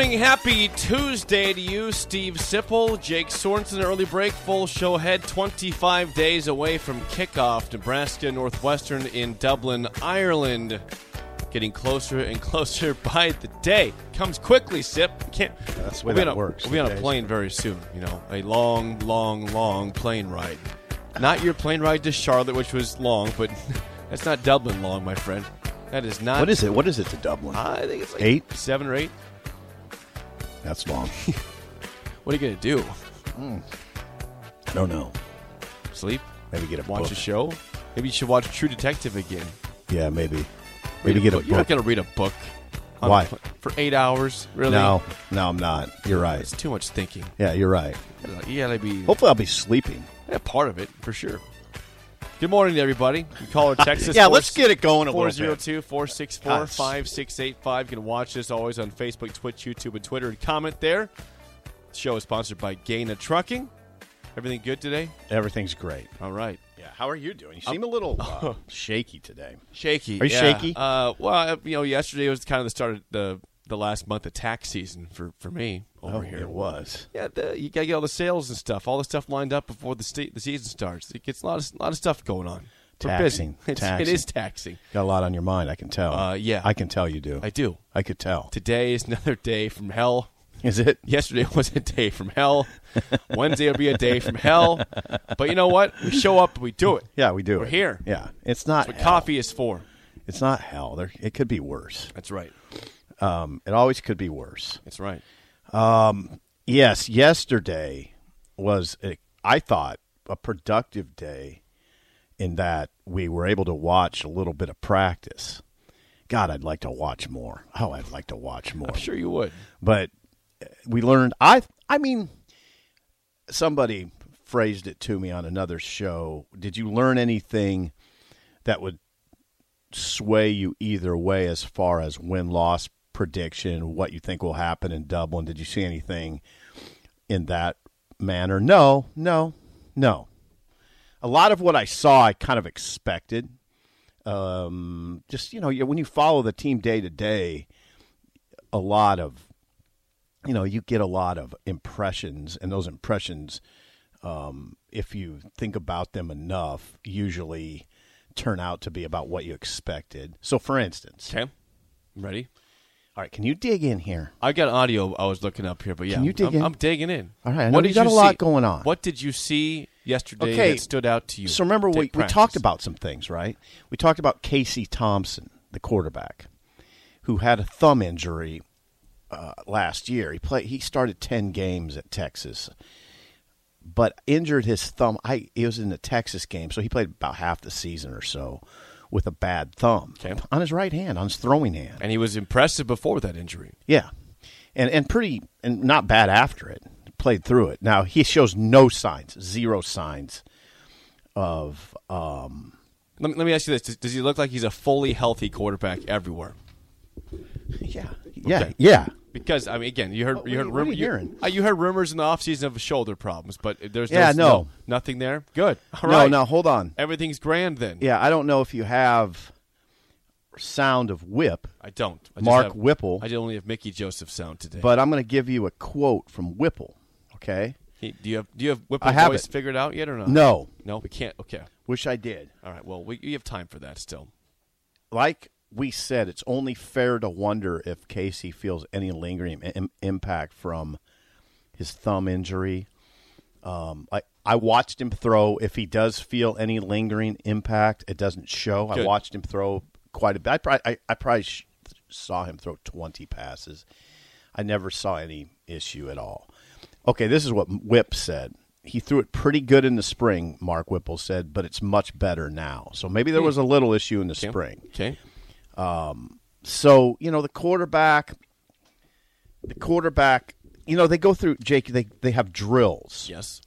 Morning, happy Tuesday to you, Steve Sipple, Jake Sorensen. Early break, full show ahead. 25 days away from kickoff. Nebraska Northwestern in Dublin, Ireland. Getting closer and closer by the day. Comes quickly, Sip. Can't. That's the way we'll that a, works We'll be on a plane very soon. You know, a long, long, long plane ride. Not your plane ride to Charlotte, which was long, but that's not Dublin long, my friend. That is not. What is it? What is it to Dublin? I think it's like Eight? seven or eight. That's long. What are you gonna do? I don't know. Sleep? Maybe get a Watch book. a show? Maybe you should watch True Detective again. Yeah, maybe. Read Maybe get a book. You're not gonna read a book. Why? pl- for eight hours? Really? No, no, I'm not. You're right. It's too much thinking. Yeah, you're right. You gotta be Hopefully, I'll be sleeping. yeah, part of it for sure. Good morning, to everybody. You call our Texas. Yeah, let's get it going a 402 464 Gosh. 5685. You can watch this always on Facebook, Twitch, YouTube, and Twitter and comment there. The show is sponsored by Gana Trucking. Everything good today? Everything's great. All right. Yeah. How are you doing? You seem a little uh, shaky today. Shaky. Are you yeah. shaky? Uh, well, you know, yesterday was kind of the start of the the last month of tax season for, for me over oh, here. it was. Yeah, the, you gotta get all the sales and stuff, all the stuff lined up before the the season starts. It gets a lot of lot of stuff going on. We're Taxing. busy. It's, Taxing. It is taxing. Got a lot on your mind. I can tell. Uh, yeah. I can tell you do. I do. I could tell. Today is another day from hell. Is it? Yesterday was a day from hell. Wednesday will be a day from hell. But you know what? We show up and we do it. Yeah, we do. We're it. here. Yeah, it's not. That's what hell. coffee is for. It's not hell. There, it could be worse. That's right. Um, it always could be worse. That's right. Yes, yesterday was, a, I thought, a productive day in that we were able to watch a little bit of practice. God, I'd like to watch more. Oh, I'd like to watch more. I'm sure you would. But uh, we learned. I, I mean, somebody phrased it to me on another show. Did you learn anything that would sway you either way as far as win loss prediction, what you think will happen in Dublin? Did you see anything in that manner? No, no, no. A lot of what I saw, I kind of expected. Um, just you know, when you follow the team day to day, a lot of you know you get a lot of impressions, and those impressions, um, if you think about them enough, usually turn out to be about what you expected. So, for instance, Okay. Ready. All right, can you dig in here? I got audio I was looking up here, but yeah, Can you dig I'm, in? I'm digging in. All right, I know what you did got you a lot see? going on. What did you see yesterday Okay, that stood out to you? So remember, Take we, we practice. talked about some things, right? We talked about Casey Thompson, the quarterback, who had a thumb injury uh, last year. He played. He started ten games at Texas, but injured his thumb. I it was in the Texas game, so he played about half the season or so with a bad thumb Okay. on his right hand, on his throwing hand. and he was impressive before that injury. Yeah, and and pretty and not bad after it. Played through it. Now he shows no signs, zero signs of um, Let me, let me ask you this: does, does he look like he's a fully healthy quarterback everywhere? Yeah, yeah, Okay. yeah. Because I mean, again, you heard you heard are you uh, you heard rumors in the offseason of shoulder problems, but there's Yeah, there's no. nothing there. Good. All no, right. no, hold on. Everything's grand then. Yeah, I don't know if you have sound of whip, I don't. I just Mark have- Whipple, I only have Mickey Joseph sound today. but I'm going to give you a quote from Whipple. Okay? He- do you have do you have Whipple I have voice it. figured out yet or not? No, No, we can't. Okay. wish I did. All right. Well, we, you have time for that still. Like we said, it's only fair to wonder if Casey feels any lingering Im- impact from his thumb injury. Um, I I watched him throw. If he does feel any lingering impact, it doesn't show. I watched him throw quite a bit. I probably, I, I probably sh- saw him throw twenty passes. I never saw any issue at all. Okay, this is what Whip said. he threw it pretty good in the spring. Mark Whipple said, but it's much better now. So maybe there was a little issue in the spring. Okay. Um, so you know the quarterback, the quarterback. You know they go through Jake. They they have drills. Yes.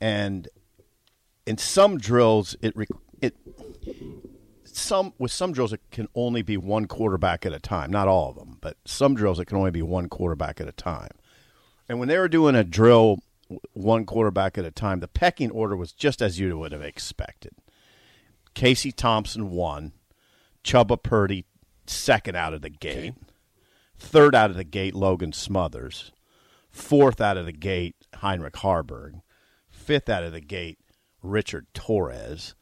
and in some drills it it some with some drills it can only be one quarterback at a time not all of them but some drills it can only be one quarterback at a time and when they were doing a drill one quarterback at a time the pecking order was just as you would have expected casey thompson won Chubba Purdy second out of the gate third out of the gate logan smothers fourth out of the gate heinrich Haarberg fifth out of the gate, Richard Torres,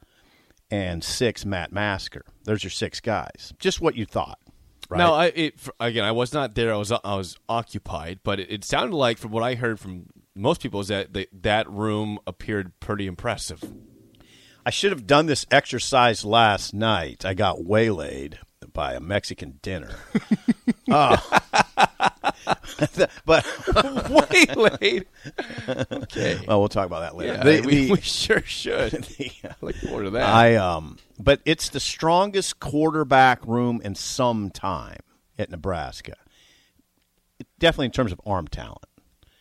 and six, Matt Masker. There's your six guys. Just what you thought, right? Now, I it, again, I was not there. I was I was occupied, but it, it sounded like, from what I heard from most people, is that the, that room appeared pretty impressive. I should have done this exercise last night. I got waylaid by a Mexican dinner. Uh, but Waylaid. Okay. well, we'll talk about that later. Yeah, The- we, the- we sure should. the- Look forward to that. I um, but it's the strongest quarterback room in some time at Nebraska. Definitely in terms of arm talent.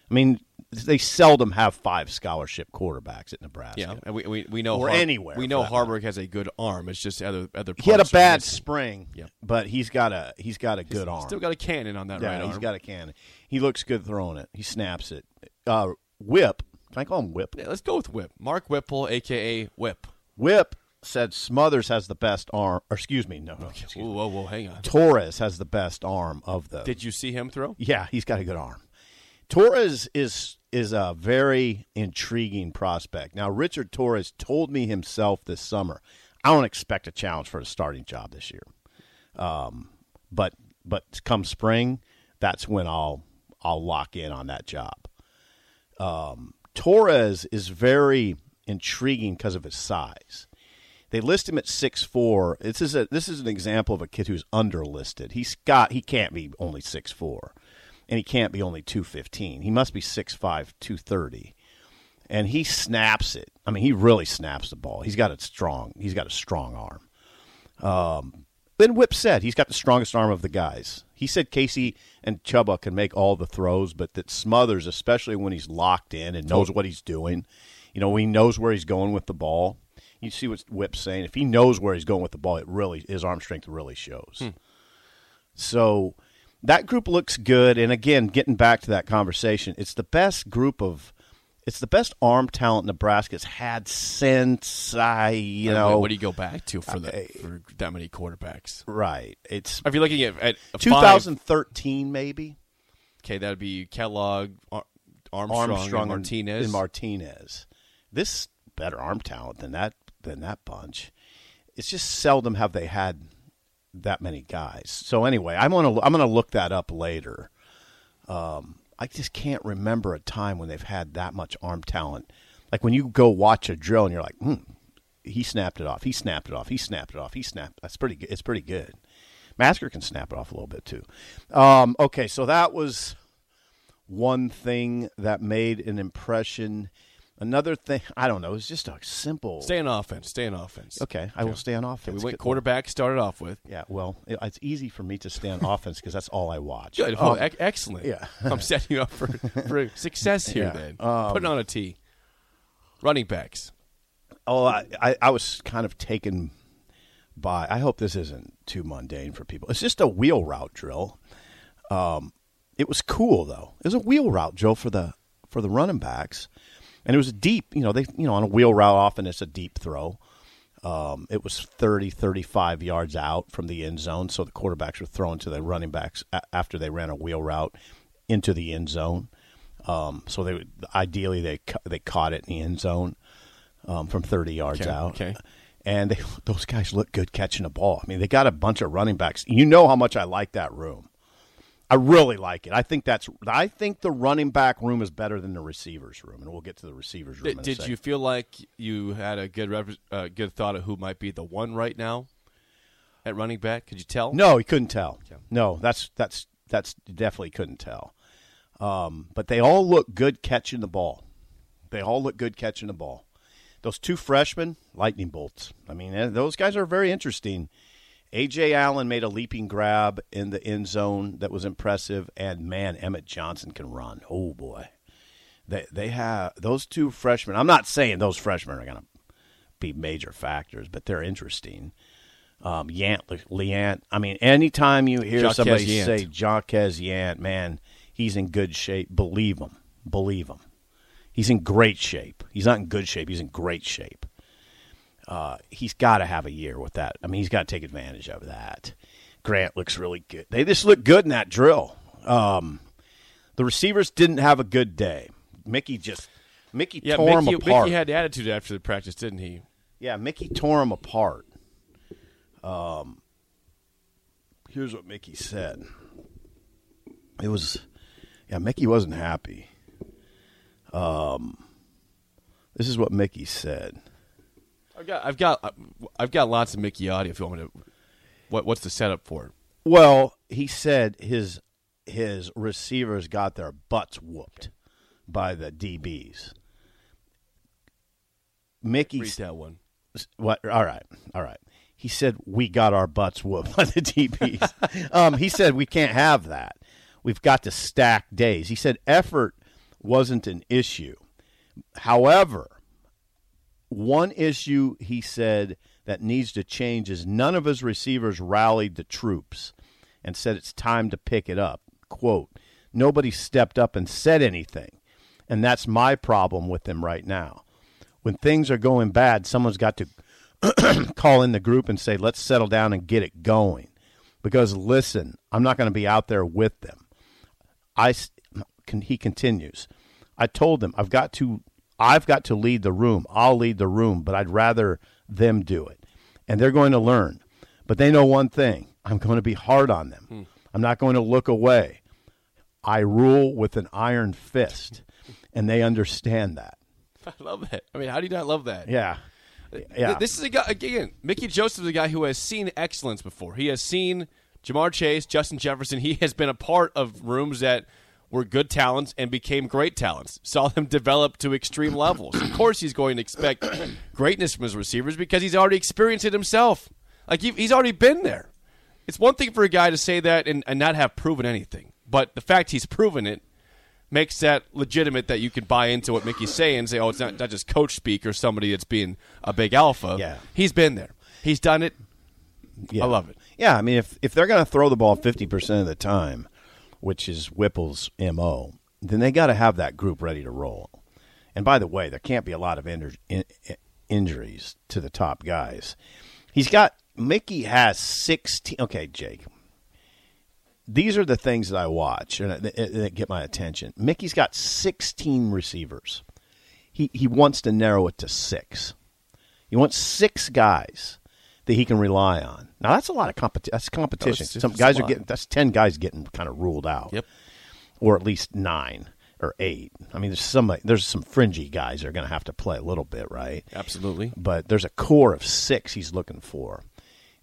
I mean, they seldom have five scholarship quarterbacks at Nebraska. yeah, and we, we, we know Or anywhere, We know Haarberg has a good arm. It's just other other. He had a bad spring, Yep. but he's got a he's got a good arm. Still got a cannon on that yeah, right he's arm. He's got a cannon. He looks good throwing it. He snaps it. Uh, Whip, can I call him Whip? Yeah, let's go with Whip. Mark Whipple, aka Whip. Whip said Smothers has the best arm. Or excuse me, no, no. excuse. Whoa, whoa, whoa, hang on. Torres has the best arm of the. Did you see him throw? Yeah, he's got a good arm. Torres is is a very intriguing prospect. Now, Richard Torres told me himself this summer, I don't expect a challenge for a starting job this year. Um, but but come spring, that's when I'll I'll lock in on that job. Um, Torres is very intriguing because of his size. They list him at six four. This is a this is an example of a kid who's underlisted. He's got he can't be only six four, and he can't be only two fifteen. He must be 6'5", 230. and he snaps it. I mean, he really snaps the ball. He's got a strong. He's got a strong arm. Um, then Whip said he's got the strongest arm of the guys. He said Casey and Chubba can make all the throws, but that Smothers, especially when he's locked in and knows what he's doing, you know, he knows where he's going with the ball. You see what Whip's saying. If he knows where he's going with the ball, it really his arm strength really shows. So that group looks good. And again, getting back to that conversation, it's the best group of, it's the best arm talent Nebraska's had since I, you know, what do you go back to for the for that many quarterbacks? right. It's If you're looking at, at five, 2013 maybe. okay, that'd be Kellogg, Armstrong, Armstrong and Martinez. and Martinez. This better arm talent than that than that bunch. It's just seldom have they had that many guys. So anyway, I'm gonna I'm gonna look that up later. Um, I just can't remember a time when they've had that much arm talent. Like when you go watch a drill and you're like, hmm, he snapped it off. He snapped it off. He snapped it off. He snapped. That's pretty good. It's pretty good. Masker can snap it off a little bit too. Um, okay, so that was one thing that made an impression. Another thing, I don't know, it's just a simple. Stay on offense. Stay on offense. okay, I will stay on offense. we went Good. quarterback. Started off with. Yeah, well, it, it's easy for me to stay on offense because that's all I watch. Good. Oh, ec- excellent. yeah. I'm setting you up for, for success here. Yeah. Then Um, putting on a tee. Running backs. Oh, I, I, I was kind of taken by. I hope this isn't too mundane for people. It's just a wheel route drill. Um, it was cool though. It was a wheel route drill for the for the running backs, and it was a deep. You know, they you know on a wheel route often it's a deep throw. Um, it was 30, 35 yards out from the end zone, so the quarterbacks were thrown to the running backs a- after they ran a wheel route into the end zone. Um, so they would, ideally they they caught it in the end zone um, from 30 yards Okay, out. okay. And they, those guys look good catching the ball. I mean, they got a bunch of running backs. You know how much I like that room. I really like it. I think that's. I think the running back room is better than the receivers room, and we'll get to the receivers room. Did, in a did you feel like you had a good rep- uh, good thought of who might be the one right now at running back? Could you tell? No, he couldn't tell. Okay. No, that's that's that's definitely couldn't tell. Um, but they all look good catching the ball. They all look good catching the ball. Those two freshmen, lightning bolts. I mean, eh, those guys are very interesting. A.J. Allen made a leaping grab in the end zone that was impressive, and man, Emmett Johnson can run. Oh boy, they they have those two freshmen. I'm not saying those freshmen are going to be major factors, but they're interesting. Um, Yant, Leant. I mean, anytime you hear Jaquez somebody Yant. say Jaquez Yant, man, he's in good shape. Believe him. Believe him. He's in great shape. He's not in good shape. He's in great shape. Uh, he's got to have a year with that. I mean, he's got to take advantage of that. Grant looks really good. They just look good in that drill. Um, the receivers didn't have a good day. Mickey just Mickey Yeah, tore Mickey, him apart. Mickey had the attitude after the practice, didn't he? Yeah, Mickey tore him apart. Um, here's what Mickey said. It was, yeah, Mickey wasn't happy. Um, this is what Mickey said. I've got, I've got, I've got lots of Mickey audio. If you want me to, what, what's the setup for it? Well, he said his his receivers got their butts whooped by the DBs. Mickey Read that one. What? All right, all right. He said we got our butts whooped by the DBs. um, he said we can't have that. We've got to stack days. He said effort wasn't an issue. However, one issue he said that needs to change is none of his receivers rallied the troops and said it's time to pick it up. Quote, nobody stepped up and said anything. And that's my problem with them right now. When things are going bad, someone's got to call in the group and say, let's settle down and get it going. Because listen, I'm not going to be out there with them. I, he continues, I told them I've got to, I've got to lead the room. I'll lead the room, but I'd rather them do it. And they're going to learn. But they know one thing I'm going to be hard on them. Hmm. I'm not going to look away. I rule with an iron fist. And they understand that. I love it. I mean, how do you not love that? Yeah. Yeah. This is a guy again. Mickey Joseph is a guy who has seen excellence before. He has seen Ja'Marr Chase, Justin Jefferson. He has been a part of rooms that were good talents and became great talents. Saw them develop to extreme levels. Of course, he's going to expect greatness from his receivers because he's already experienced it himself. Like he- he's already been there. It's one thing for a guy to say that and, and not have proven anything, but the fact he's proven it makes that legitimate that you can buy into what Mickey's saying and say, oh, it's not, not just coach speak or somebody that's being a big alpha. Yeah. He's been there. He's done it. Yeah. I love it. Yeah, I mean, if if they're going to throw the ball fifty percent of the time, which is Whipple's mo, then they got to have that group ready to roll. And by the way, there can't be a lot of in, injuries to the top guys. He's got Mickey has sixteen. Okay, Jake. These are the things that I watch and that, get my attention. Mickey's got sixteen receivers. He he wants to narrow it to six. He wants six guys that he can rely on. Now that's a lot of competition. That's competition. it's Some a guys are getting that's ten guys getting kind of ruled out. Yep. Or at least nine or eight. I mean, there's some there's some fringy guys that are going to have to play a little bit, right? Absolutely. But there's a core of six he's looking for,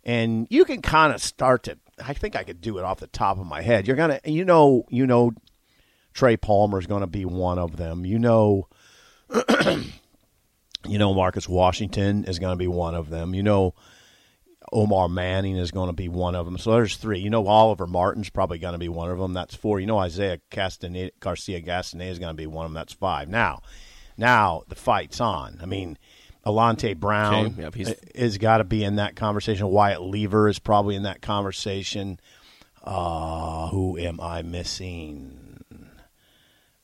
and you can kind of start to. I think I could do it off the top of my head. You're gonna, you know, you know, Trey Palmer's going to be one of them. You know, you know, Marcus Washington is going to be one of them. You know, Omar Manning is going to be one of them. So there's three. You know, Oliver Martin's probably going to be one of them. That's four. You know, Isaiah Castaneda, Garcia Castaneda is going to be one of them. That's five. Now, now the fight's on. I mean, Alante Brown Okay, yep, he's- has got to be in that conversation. Wyatt Liewer is probably in that conversation. Uh, who am I missing?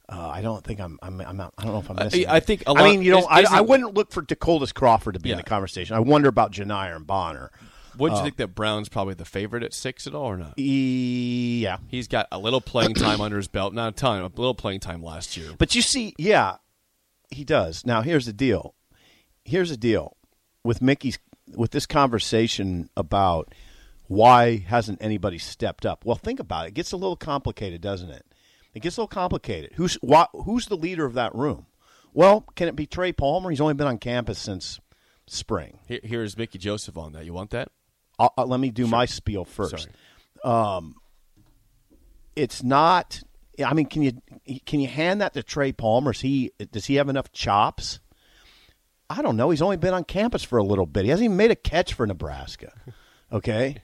Uh, I don't think I'm. I'm, I'm not, I don't know if I'm missing. I think a I mean, you know, is- I, I wouldn't look for Decoldest Crawford to be in the conversation. I wonder about Janire and Bonner. Wouldn't Uh, you think that Brown's probably the favorite at six at all or not? Yeah, He's got a little playing time under his belt. Not a ton, a little playing time last year. But you see, yeah, he does. Now here's the deal. Here's the deal with Mickey's with this conversation about why hasn't anybody stepped up. Well, think about it. It gets a little complicated, doesn't it? It gets a little complicated. Who's why, who's the leader of that room? Well, can it be Trey Palmer? He's only been on campus since spring. Here, here's Mickey Joseph on that. You want that? I'll, I'll- let me do my spiel first. Sorry. it's not I mean, can you can you hand that to Trey Palmer? Is he does he have enough chops? I don't know. He's only been on campus for a little bit. He hasn't even made a catch for Nebraska. Okay.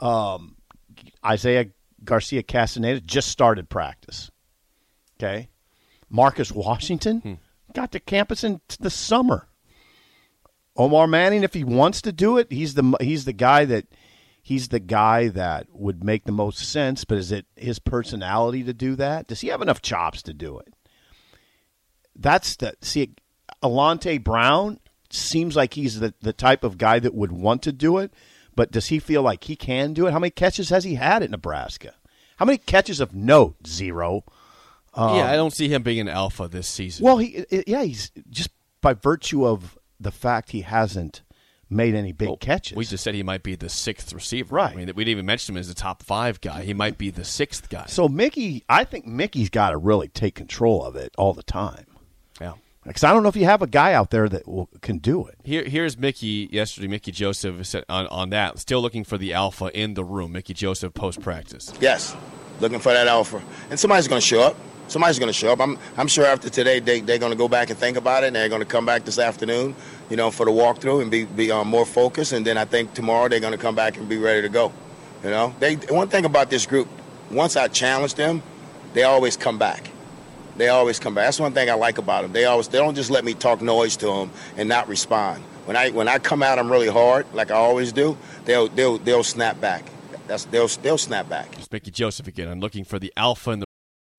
Um, Isaiah Garcia Castaneda just started practice. Okay. Marcus Washington hmm. got to campus in the summer. Omar Manning, if he wants to do it, he's the he's the guy that he's the guy that would make the most sense. But is it his personality to do that? Does he have enough chops to do it? That's the see. Alante Brown seems like he's the, the type of guy that would want to do it, but does he feel like he can do it? How many catches has he had at Nebraska? How many catches of note? Zero. Um, yeah, I don't see him being an alpha this season. Well, he yeah, he's just by virtue of the fact he hasn't made any big well, catches. We just said he might be the sixth receiver. Right. I mean, we didn't even mention him as the top five guy. He might be the sixth guy. So Mickey, I think Mickey's got to really take control of it all the time. Yeah. Because I don't know if you have a guy out there that will, can do it. Here, here's Mickey yesterday. Mickey Joseph said on, on that. Still looking for the alpha in the room. Mickey Joseph post practice. Yes, looking for that alpha, and somebody's going to show up. Somebody's going to show up. I'm, I'm sure after today they, they're going to go back and think about it, and they're going to come back this afternoon, you know, for the walkthrough and be, be um, more focused. And then I think tomorrow they're going to come back and be ready to go. You know, they one thing about this group, once I challenge them, they always come back. They always come back. That's one thing I like about them. They always they don't just let me talk noise to them and not respond. When I when I come at them really hard, like I always do, they'll they'll they'll snap back. That's they'll they'll snap back. It's Mickey Joseph again. I'm looking for the alpha in the.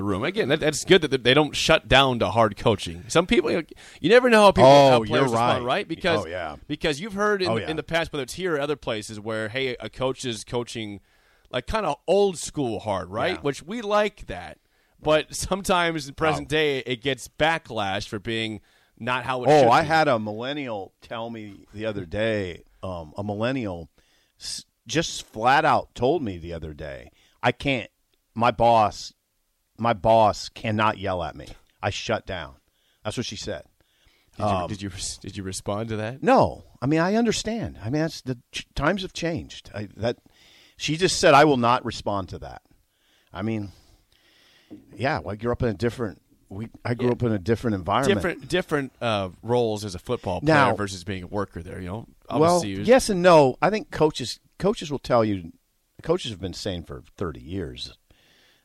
Room again. That, that's good that they don't shut down to hard coaching. Some people, you, know, you never know how people oh, how players respond, right? Because oh, yeah. because you've heard in, oh, yeah. in the past, whether it's here or other places, where hey, a coach is coaching like kind of old school hard, right? Yeah. Which we like that. But sometimes in present oh. day, it gets backlash for being not how it oh, should I be. had a millennial tell me the other day, um, a millennial just flat out told me the other day, I can't, my boss, my boss cannot yell at me. I shut down. That's what she said. Did you, um, did you, did you respond to that? No, I mean I understand. I mean that's the times have changed. I, that she just said, I will not respond to that. I mean, yeah, well, I grew up in a different. We I grew yeah. up in a different environment. Different different uh, roles as a football player now, versus being a worker there. You know, Obviously well, yes and no. I think coaches coaches will tell you. Coaches have been saying for thirty years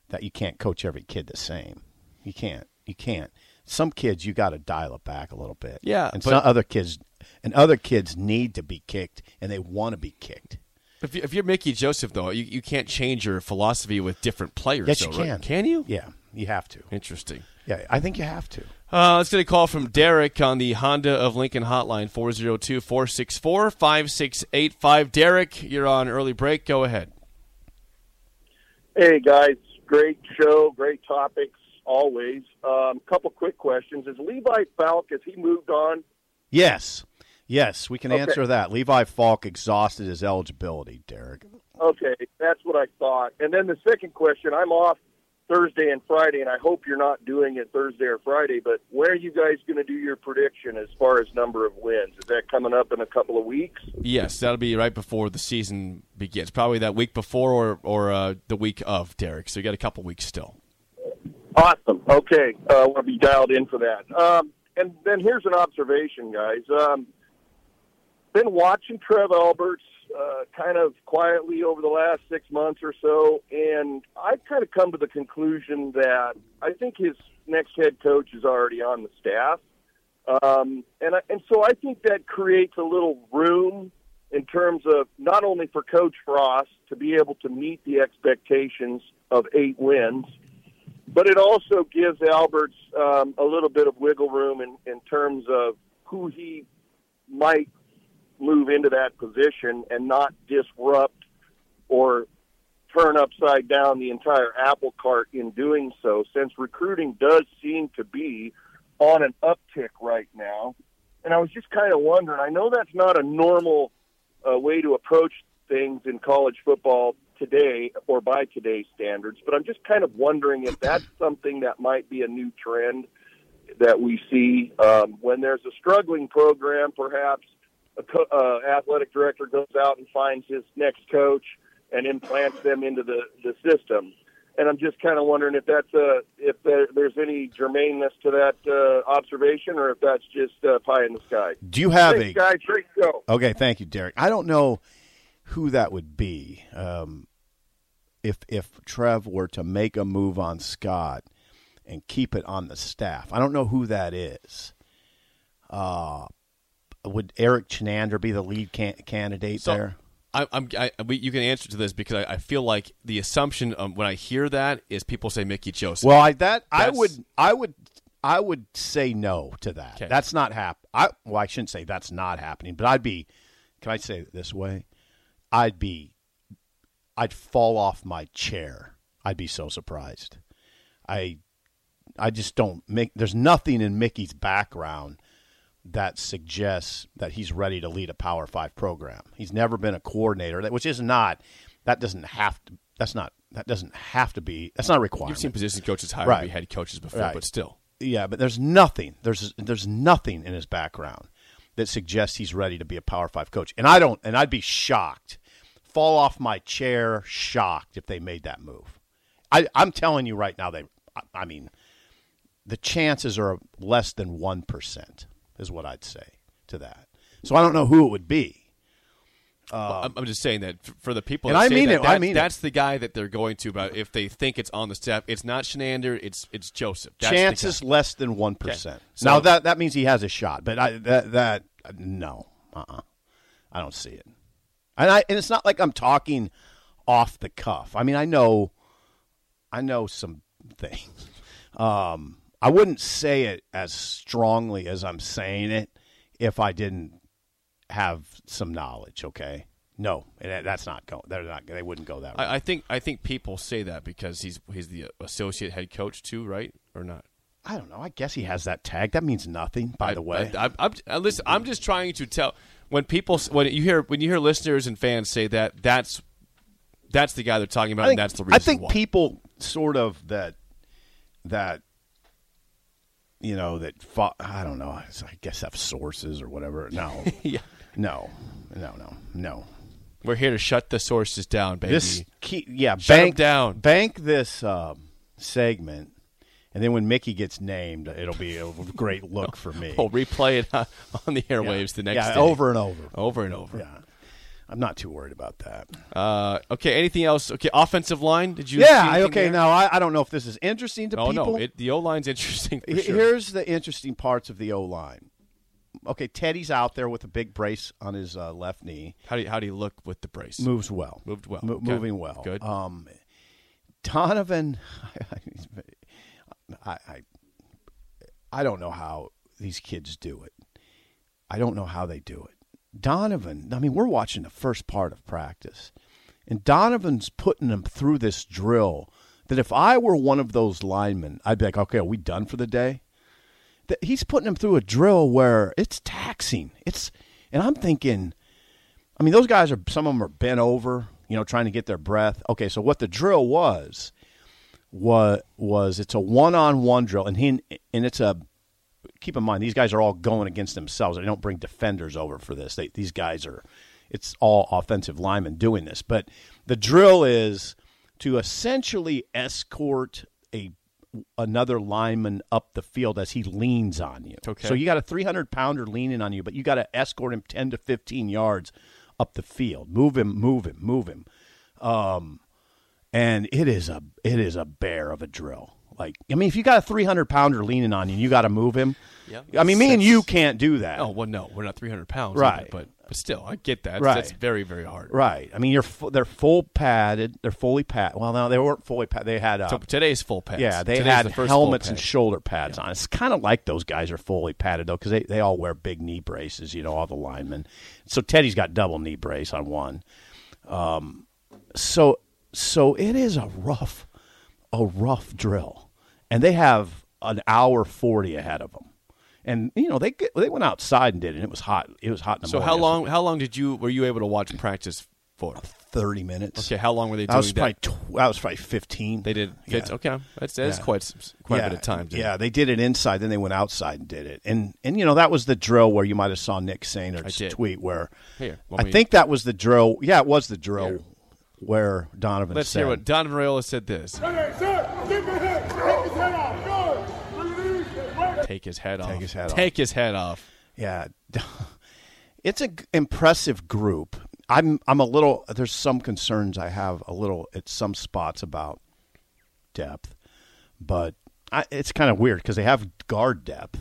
that you can't coach every kid the same. You can't. You can't. Some kids you got to dial it back a little bit. Yeah, and some other kids and other kids need to be kicked and they want to be kicked. If, you, if you're Mickey Joseph, though, you, you can't change your philosophy with different players. Yes, though, you can. Right? Can you? Yeah, you have to. Interesting. Yeah, I think you have to. Uh, let's get a call from Derek on the Honda of Lincoln hotline, 402 464 5685. Derek, you're on early break. Go ahead. Hey, guys. Great show, great topics, always. A um, couple quick questions. Is Levi Falck, has he moved on? Yes. Yes, we can okay. answer that. Levi Falck exhausted his eligibility, Derek. Okay, that's what I thought. And then the second question, I'm off Thursday and Friday, and I hope you're not doing it Thursday or Friday, but when are you guys going to do your prediction as far as number of wins? Is that coming up in a couple of weeks? Yes, that'll be right before the season begins. Probably that week before or, or uh, the week of, Derek. So you got a couple weeks still. Awesome. Okay. Uh, we'll be dialed in for that. Um, and then here's an observation, guys. Um, been watching Trev Alberts uh, kind of quietly over the last six months or so, and I've kind of come to the conclusion that I think his next head coach is already on the staff, um, and I, and so I think that creates a little room in terms of not only for Coach Frost to be able to meet the expectations of eight wins, but it also gives Alberts um, a little bit of wiggle room in, in terms of who he might move into that position and not disrupt or turn upside down the entire apple cart in doing so, since recruiting does seem to be on an uptick right now. And I was just kind of wondering. I know that's not a normal uh, way to approach things in college football today or by today's standards, but I'm just kind of wondering if that's something that might be a new trend that we see um, when there's a struggling program. Perhaps a co- uh, athletic director goes out and finds his next coach and implants them into the the system. And I'm just kind of wondering if that's uh, if there, there's any germaneness to that uh, observation, or if that's just uh, pie in the sky. Do you have Thanks, a guys. Great show. Okay, thank you, Derek. I don't know who that would be. Um, if if Trev were to make a move on Scott and keep it on the staff, I don't know who that is. Uh, would Erik Chinander be the lead can- candidate So, there? I, I'm, I, we- you can answer to this because I, I feel like the assumption um, when I hear that is people say Mickey Joseph. Well, I that I would I would I would say no to that. Okay. That's not hap. I well, I shouldn't say that's not happening, but I'd be. Can I say it this way? I'd be. I'd fall off my chair. I'd be so surprised. I, I just don't make. There's nothing in Mickey's background that suggests that he's ready to lead a Power Five program. He's never been a coordinator, which is not. That doesn't have to. That's not. That doesn't have to be. That's not required. You've seen position coaches hired Right. head coaches before, Right. but still. Yeah, but there's nothing. There's there's nothing in his background that suggests he's ready to be a Power Five coach. And I don't. And I'd be shocked, fall off my chair, shocked if they made that move. I, I'm telling you right now, they. I, I mean, the chances are less than one percent is what I'd say to that. So I don't know who it would be. Well, I'm, just saying that for the people, And that I say mean that, it, I that- mean it. that's the guy that they're going to. But if they think it's on the staff, it's not Chinander. It's it's Joseph. That's chances less than one percent. So- now that that means he has a shot, but I, that that no, uh, uh I don't see it. And I and it's not like I'm talking off the cuff. I mean, I know, I know some things. Um, I wouldn't say it as strongly as I'm saying it if I didn't have some knowledge. Okay, no, that's not going. They're not. They wouldn't go that. route. I, I think I think people say that because he's he's the associate head coach too, right? Or not? I don't know. I guess he has that tag. That means nothing. By I- the way, I, I, I'm, I, uh, listen, I'm just trying to tell when people when you hear when you hear listeners and fans say that that's that's the guy they're talking about, think, and that's the reason. I think why. people sort of that that you know that I don't know. I guess have sources or whatever. No, Yeah. no, no, no, no. We're here to shut the sources down, baby. This key, yeah, Shut bank down. Bank this um, segment, and then when Mickey gets named, it'll be a great look for me. we'll replay it on, on the Yeah. airwaves the next yeah, day. over and over. over and over. Yeah, I'm not too worried about that. Uh, okay. Anything else? Okay. Offensive line. Did you? Yeah, see I, anything okay. there? Now I, I don't know if this is interesting to Oh people. no. It, the O line's interesting. H- sure. Here's the interesting parts of the O line. Okay, Teddy's out there with a big brace on his uh, left knee. How do you, how do you look with the brace? Moves well. Moved well. Mo- Okay. Moving well. Good. Um, Donovan, I, I, I don't know how these kids do it. I don't know how they do it. Donovan, I mean, we're watching the first part of practice, and Donovan's putting them through this drill that if I were one of those linemen, I'd be like, okay, are we done for the day? That he's putting them through a drill where it's taxing. It's, and I'm thinking, I mean, those guys are some of them are bent over, you know, trying to get their breath. Okay, so what the drill was was was it's a one-on-one drill, and he and it's a keep in mind these guys are all going against themselves. They don't bring defenders over for this. They, these guys are it's all offensive linemen doing this, but the drill is to essentially escort a another lineman up the field as he leans on you. Okay. So you got a 300 pounder leaning on you, but you got to escort him 10 to 15 yards up the field. Move him, move him, move him. Um, and it is a it is a bear of a drill. Like I mean, if you got a 300 pounder leaning on you, and you got to move him. Yeah. I mean, me and you can't do that. Oh well, no, we're not 300 pounds, Right. but but still, I get that. Right. That's very very hard. Right. I mean, you're fu- they're full padded. They're fully padded. Well, no, they weren't fully padded. They had uh, So today's full pads. Yeah, they Today's had the helmets and shoulder pads on. It's kind of like those guys are fully padded though, because they, they all wear big knee braces. You know, all the linemen. So Teddy's got double knee brace on one. Um, so so it is a rough, a rough drill, and they have an hour forty ahead of them. And you know they they went outside and did it. And it was hot. It was hot in the So morning how long? How long did you were you able to watch practice for? Thirty minutes. Okay, how long were they That doing was probably tw- that was probably fifteen. They did. Yeah. Okay, that's that's Yeah. quite quite yeah, a bit of time. Yeah, it? they did it inside, then they went outside and did it, and and you know that was the drill where you might have saw Nick Sainter's did. tweet where Here, I think that was the drill. Yeah, it was the drill Here. Where Donovan said, Let's said. hear what Donovan Raiola said. This take his head off. Take his head off. Take his head off. Yeah, it's an impressive group. I'm I'm a little. There's some concerns I have a little at some spots about depth, but I, it's kind of weird because they have guard depth,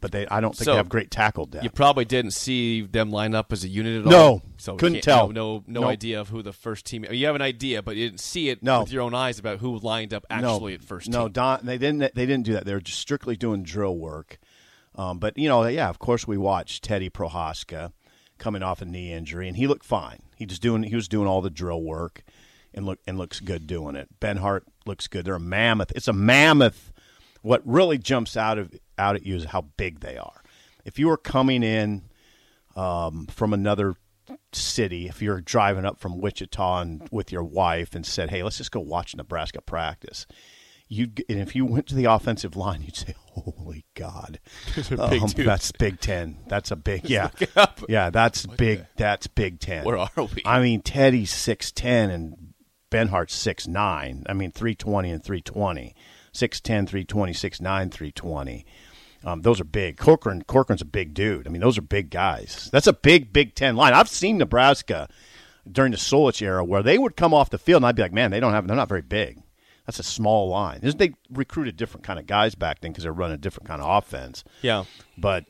but they I don't think So, they have great tackle depth. You probably didn't see them line up as a unit at No, all. so couldn't tell. No, no, no Nope. idea of who the first team. You have an idea, but you didn't see it No. with your own eyes about who lined up actually at first. No, team. Don, they didn't. They didn't do that. They were just strictly doing drill work. Um, but you know, yeah, of course, we watched Teddy Prochazka coming off a knee injury, and he looked fine. He just doing. He was doing all the drill work, and look and looks good doing it. Benhart looks good. They're a mammoth. It's a mammoth. What really jumps out of out at you is how big they are. If you were coming in um, from another city, if you're driving up from Wichita and with your wife and said, "Hey, let's just go watch Nebraska practice," you and if you went to the offensive line, you'd say, "Holy God, big Um, that's Big Ten. That's a big yeah, yeah. That's big. That's Big Ten. Where are we? I mean, Teddy's six ten and Benhart's six nine. I mean, three twenty and three twenty. 6'10", 320, 6'9", 320. Um, those are big. Corcoran Corcoran's a big dude. I mean, those are big guys. That's a big Big Ten line. I've seen Nebraska during the Solich era where they would come off the field and I'd be like, man, they don't have. They're not very big. That's a small line. They recruited different kind of guys back then because they're running a different kind of offense. Yeah. But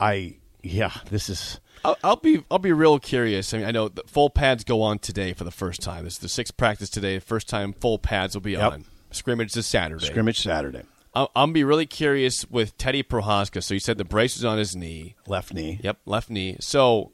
I, yeah, this is. I'll, I'll be I'll be real curious. I mean, I know the full pads go on today for the first time. This is the sixth practice today. First time full pads will be Yep. on. Scrimmage is Saturday. Scrimmage Saturday. I'm, gonna be really curious with Teddy Prochazka. So you said the brace is on his knee. Left knee. Yep, left knee. So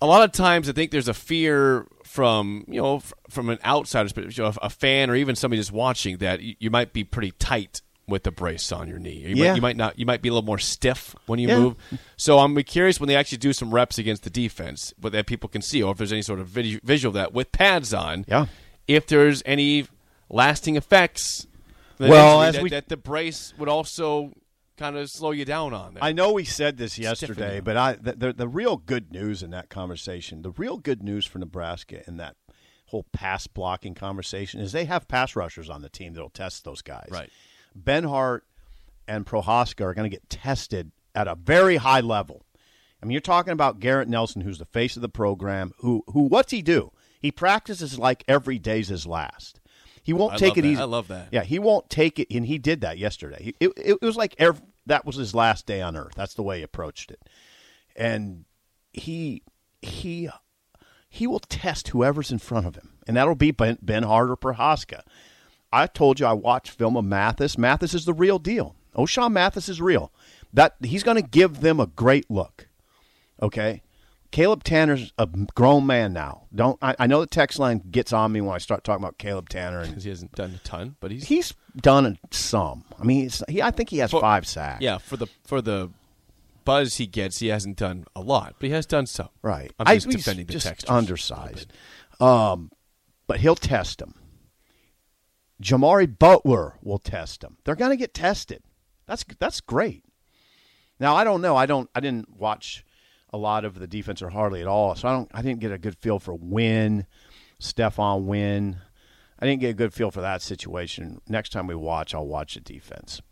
a lot of times, I think there's a fear from you know from an outsider's perspective, you know, a fan or even somebody just watching that you, you might be pretty tight with the brace on your knee. You, Yeah. might, you might not. You might be a little more stiff when you Yeah. move. So I'm be curious when they actually do some reps against the defense, but that people can see, or if there's any sort of visual of that with pads on. Yeah. If there's any lasting effects. Well, as that, we- that the brace would also kind of slow you down on. There. I know we said this yesterday, but I the, the the real good news in that conversation, the real good news for Nebraska in that whole pass blocking conversation is they have pass rushers on the team that'll test those guys. Right. Benhart and Prochazka are going to get tested at a very high level. I mean, you're talking about Garrett Nelson, who's the face of the program. Who who what's he do? He practices like every day's his last. He won't I take it that. easy. I love that. Yeah, he won't take it, and he did that yesterday. He- It, it, was like ev that was his last day on earth. That's the way he approached it, and he he he will test whoever's in front of him, and that'll be Ben, Benhart or Prochazka. I told you I watched film of Mathis. Mathis is the real deal. Oh, Ochaun Mathis is real. That he's going to give them a great look. Okay, Caleb Tanner's a grown man now. Don't I, I know the text line gets on me when I start talking about Caleb Tanner because he hasn't done a ton, but he's he's done some. I mean, he, I think he has For- five sacks. yeah for the for the buzz he gets, he hasn't done a lot, but he has done some. right. I'm I- just he's defending the text. undersized. Um, but he'll test him. Jimari Butler will test him. They're going to get tested. That's that's great. Now I don't know. I don't. I didn't watch a lot of the defense or hardly at all, so I don't. I didn't get a good feel for Wynn, Stephon Wynn. I didn't get a good feel for that situation. Next time we watch, I'll watch the defense.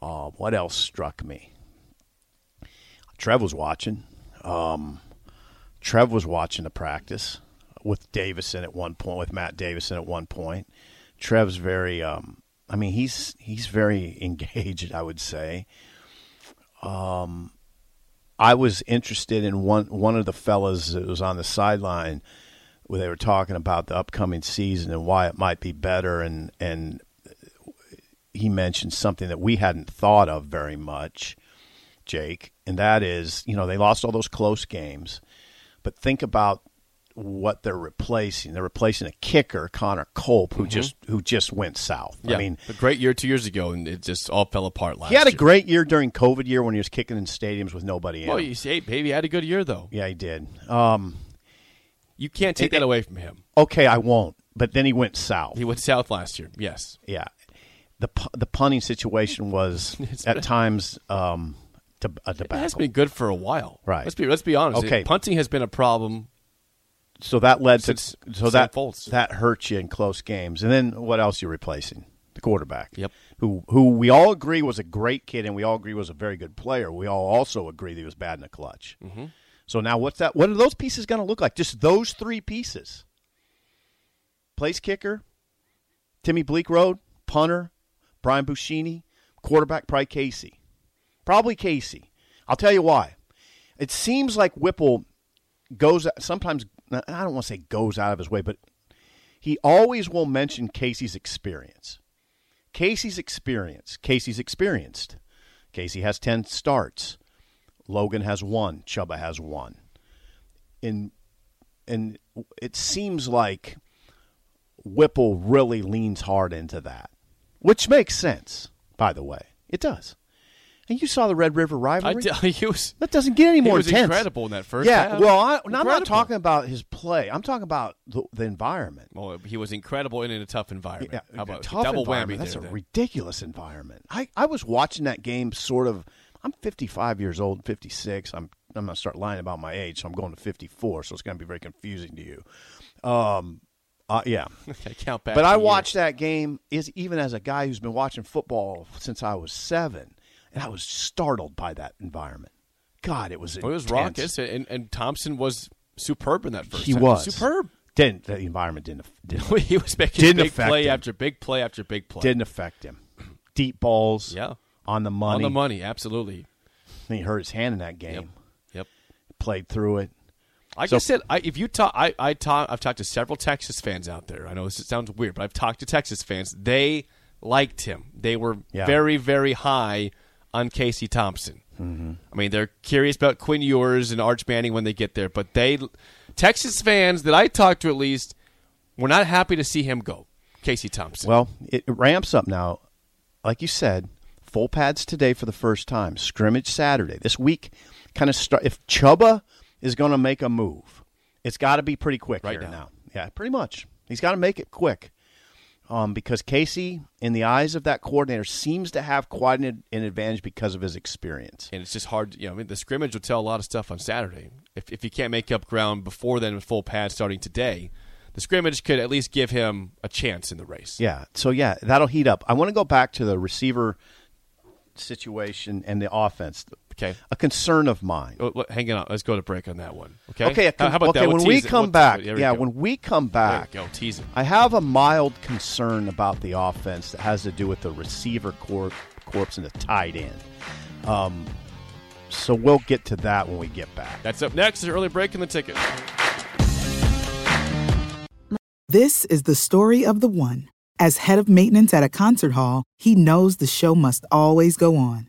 Uh, what else struck me? Trev was watching. Um, Trev was watching the practice with Davison at one point, with Matt Davison at one point. Trev's very, um, I mean, he's he's very engaged. I would say. Um, I was interested in one one of the fellas that was on the sideline where they were talking about the upcoming season and why it might be better, and and he mentioned something that we hadn't thought of very much, Jake, and that is, you know, they lost all those close games, but think about what they're replacing. They're replacing a kicker, Connor Culp, who just who just went south. Mm-hmm. Yeah, I mean, a great year two years ago, and it just all fell apart last he had a year. great year during COVID year when he was kicking in stadiums with nobody in. Well, him. you say, baby, had a good year though. yeah, he did. Um, You can't take It- that away from him. okay, I won't. But then he went south. He went south last year. Yes. yeah, the the punting situation was at been- times um, de- a It has been good for a while. Right. Let's be let's be honest. Okay. Punting has been a problem. So that led to Since so that that hurts you in close games. And then what else you replacing? The quarterback. Yep. Who who we all agree was a great kid and we all agree was a very good player. We all also agree that he was bad in the clutch. Mm-hmm. So now what's that? What are those pieces going to look like? Just those three pieces. Place kicker, Timmy Bleekrode, punter, Brian Buschini, quarterback, probably Casey. Probably Casey. I'll tell you why. It seems like Whipple goes sometimes I don't want to say goes out of his way, but he always will mention Casey's experience. Casey's experience. Casey's experienced. Casey has 10 starts. Logan has one. Chubba has one. And and it seems like Whipple really leans hard into that, which makes sense, by the way. It does. And you saw the Red River I rivalry. d- he was That doesn't get any he more was intense. incredible in that first. Yeah, half. well, I, I'm not talking about his play. I'm talking about the, the environment. Well, he was incredible and in a tough environment. Yeah, How about tough double whammy That's there, a then. ridiculous environment. I, I was watching that game sort of. I'm 55 years old, 56. I'm I'm gonna start lying about my age, so I'm going to 54. So it's gonna be very confusing to you. Um, uh, yeah. Okay, count back. But I the years. watched that game is even as a guy who's been watching football since I was seven, and I was startled by that environment. God, it was Well, it was raucous, and, and Thompson was superb in that first. He half. was superb. Didn't the environment didn't didn't, he was making Didn't big play him. after big play after big play. didn't affect him. Deep balls, Yeah. on the money. on the money, absolutely. And he hurt his hand in that game. Yep. Yep. Played through it. Like So- I said, I, if you talk, I, I talk, I've talked to several Texas fans out there. I know this sounds weird, but I've talked to Texas fans. They liked him. They were Yeah. very, very high on Casey Thompson. Mm-hmm. I mean, they're curious about Quinn Ewers and Arch Manning when they get there, but they, Texas fans that I talked to at least, were not happy to see him go. Casey Thompson. Well, it ramps up now. Like you said, full pads today for the first time. Scrimmage Saturday. This week kind of start if Chubba is going to make a move, it's got to be pretty quick Right here now. Yeah, pretty much. He's got to make it quick. Um, because Casey, in the eyes of that coordinator, seems to have quite an, an advantage because of his experience. and it's just hard. You know, I mean, the scrimmage will tell a lot of stuff on Saturday. If if you can't make up ground before then with full pads starting today, the scrimmage could at least give him a chance in the race. Yeah. So yeah, that'll heat up. I want to go back to the receiver situation and the offense. Okay. A concern of mine. Oh, look, hang on. Let's go to break on that one. Okay. Okay. How, con- how about okay. that? We'll When we tease it. come We'll- back, yeah, when we come back, go. Tease it. I have a mild concern about the offense that has to do with the receiver corp, corps and the tight end. Um, so we'll get to that when we get back. That's up next. Is early break in the ticket. This is the story of the one. As head of maintenance at a concert hall, he knows the show must always go on.